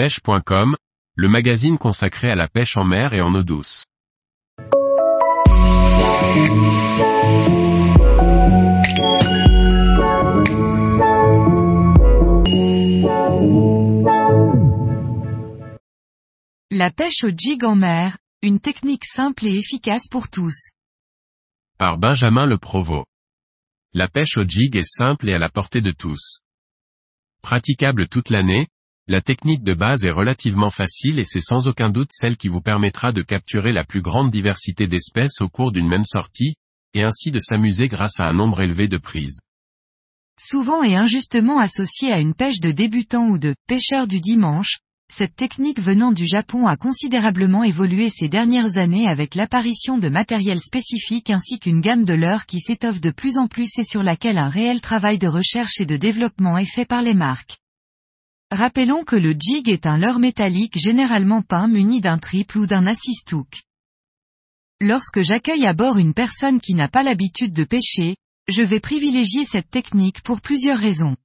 pêche.com, le magazine consacré à la pêche en mer et en eau douce. La pêche au jig en mer, une technique simple et efficace pour tous. Par Benjamin Le Provost. La pêche au jig est simple et à la portée de tous. Praticable toute l'année, la technique de base est relativement facile et c'est sans aucun doute celle qui vous permettra de capturer la plus grande diversité d'espèces au cours d'une même sortie, et ainsi de s'amuser grâce à un nombre élevé de prises. Souvent et injustement associée à une pêche de débutant ou de pêcheur du dimanche, cette technique venant du Japon a considérablement évolué ces dernières années avec l'apparition de matériel spécifique ainsi qu'une gamme de leurres qui s'étoffe de plus en plus et sur laquelle un réel travail de recherche et de développement est fait par les marques. Rappelons que le jig est un leurre métallique généralement peint muni d'un triple ou d'un assist hook. Lorsque j'accueille à bord une personne qui n'a pas l'habitude de pêcher, je vais privilégier cette technique pour plusieurs raisons.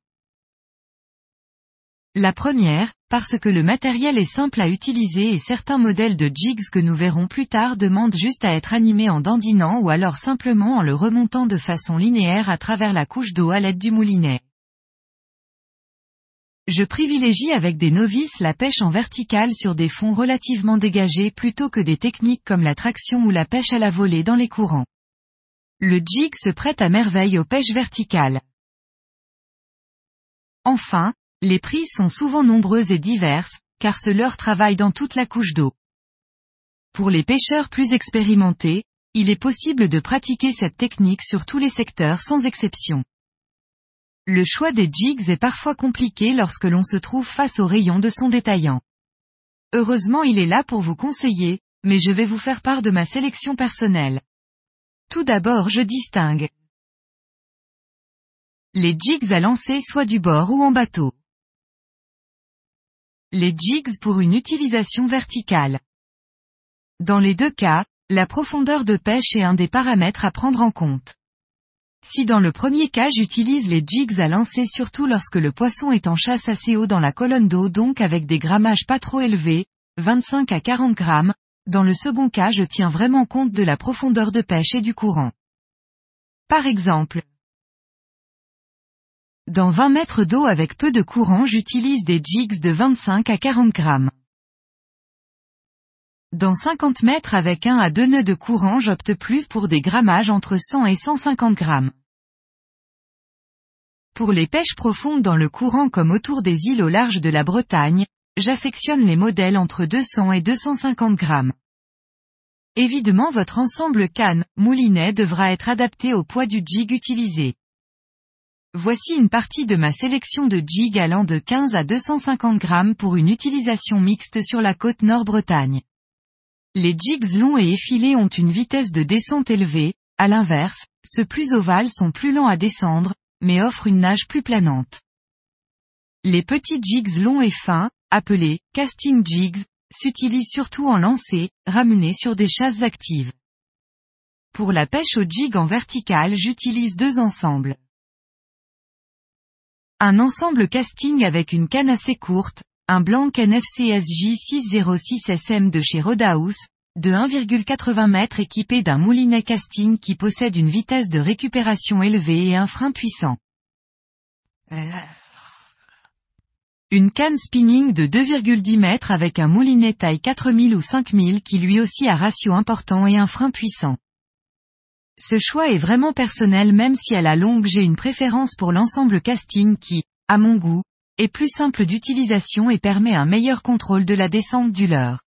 La première, parce que le matériel est simple à utiliser et certains modèles de jigs que nous verrons plus tard demandent juste à être animés en dandinant ou alors simplement en le remontant de façon linéaire à travers la couche d'eau à l'aide du moulinet. Je privilégie avec des novices la pêche en verticale sur des fonds relativement dégagés plutôt que des techniques comme la traction ou la pêche à la volée dans les courants. Le jig se prête à merveille aux pêches verticales. Enfin, les prises sont souvent nombreuses et diverses, car ce leurre travaille dans toute la couche d'eau. Pour les pêcheurs plus expérimentés, il est possible de pratiquer cette technique sur tous les secteurs sans exception. Le choix des jigs est parfois compliqué lorsque l'on se trouve face au rayon de son détaillant. Heureusement il est là pour vous conseiller, mais je vais vous faire part de ma sélection personnelle. Tout d'abord je distingue les jigs à lancer soit du bord ou en bateau les jigs pour une utilisation verticale. Dans les deux cas, la profondeur de pêche est un des paramètres à prendre en compte. Si dans le premier cas j'utilise les jigs à lancer surtout lorsque le poisson est en chasse assez haut dans la colonne d'eau donc avec des grammages pas trop élevés, 25 à 40 grammes, dans le second cas je tiens vraiment compte de la profondeur de pêche et du courant. Par exemple, dans 20 mètres d'eau avec peu de courant j'utilise des jigs de 25 à 40 grammes. Dans 50 mètres avec 1 à 2 nœuds de courant j'opte plus pour des grammages entre 100 et 150 grammes. Pour les pêches profondes dans le courant comme autour des îles au large de la Bretagne, j'affectionne les modèles entre 200 et 250 grammes. Évidemment votre ensemble canne, moulinet devra être adapté au poids du jig utilisé. Voici une partie de ma sélection de jigs allant de 15 à 250 grammes pour une utilisation mixte sur la côte Nord-Bretagne. Les jigs longs et effilés ont une vitesse de descente élevée, à l'inverse, ceux plus ovales sont plus lents à descendre, mais offrent une nage plus planante. Les petits jigs longs et fins, appelés casting jigs, s'utilisent surtout en lancer, ramenés sur des chasses actives. Pour la pêche au jig en vertical j'utilise deux ensembles. Un ensemble casting avec une canne assez courte, un blanc NFCSJ 606 SM de chez Rodaus, de 1,80 m équipé d'un moulinet casting qui possède une vitesse de récupération élevée et un frein puissant. Une canne spinning de 2,10 m avec un moulinet taille 4000 ou 5000 qui lui aussi a ratio important et un frein puissant. Ce choix est vraiment personnel même si à la longue j'ai une préférence pour l'ensemble casting qui, à mon goût, est plus simple d'utilisation et permet un meilleur contrôle de la descente du leurre.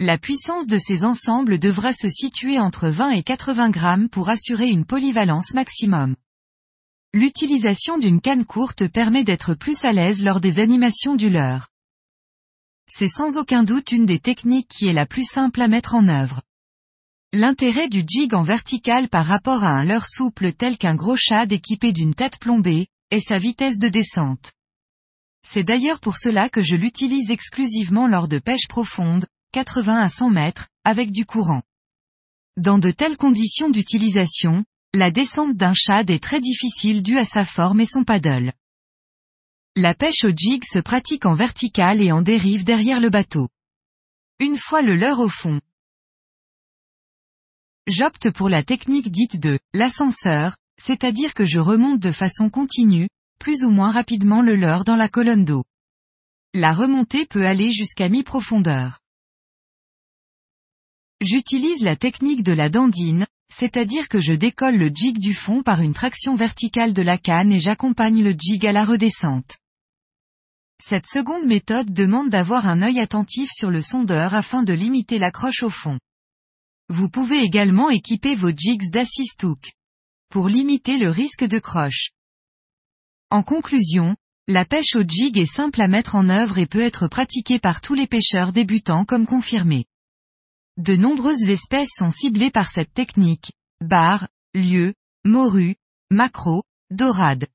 La puissance de ces ensembles devra se situer entre 20 et 80 grammes pour assurer une polyvalence maximum. L'utilisation d'une canne courte permet d'être plus à l'aise lors des animations du leurre. C'est sans aucun doute une des techniques qui est la plus simple à mettre en œuvre. L'intérêt du jig en vertical par rapport à un leurre souple tel qu'un gros shad équipé d'une tête plombée, est sa vitesse de descente. C'est d'ailleurs pour cela que je l'utilise exclusivement lors de pêche profonde, 80 à 100 mètres, avec du courant. Dans de telles conditions d'utilisation, la descente d'un shad est très difficile due à sa forme et son paddle. La pêche au jig se pratique en vertical et en dérive derrière le bateau. Une fois le leurre au fond. J'opte pour la technique dite de l'ascenseur, c'est-à-dire que je remonte de façon continue, plus ou moins rapidement le leurre dans la colonne d'eau. La remontée peut aller jusqu'à mi-profondeur. J'utilise la technique de la dandine, c'est-à-dire que je décolle le jig du fond par une traction verticale de la canne et j'accompagne le jig à la redescente. Cette seconde méthode demande d'avoir un œil attentif sur le sondeur afin de limiter l'accroche au fond. Vous pouvez également équiper vos jigs d'assist hook. Pour limiter le risque de croche. En conclusion, la pêche au jig est simple à mettre en œuvre et peut être pratiquée par tous les pêcheurs débutants comme confirmés. De nombreuses espèces sont ciblées par cette technique. Bar, lieu, morue, macro, dorade.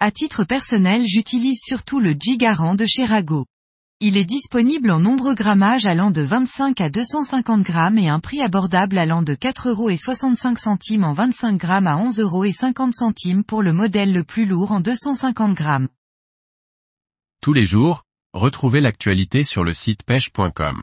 À titre personnel j'utilise surtout le Jigaran de chez. Il est disponible en nombreux grammages allant de 25 à 250 grammes et un prix abordable allant de 4,65 euros en 25 grammes à 11,50 euros pour le modèle le plus lourd en 250 grammes. Tous les jours, retrouvez l'actualité sur le site pêche.com.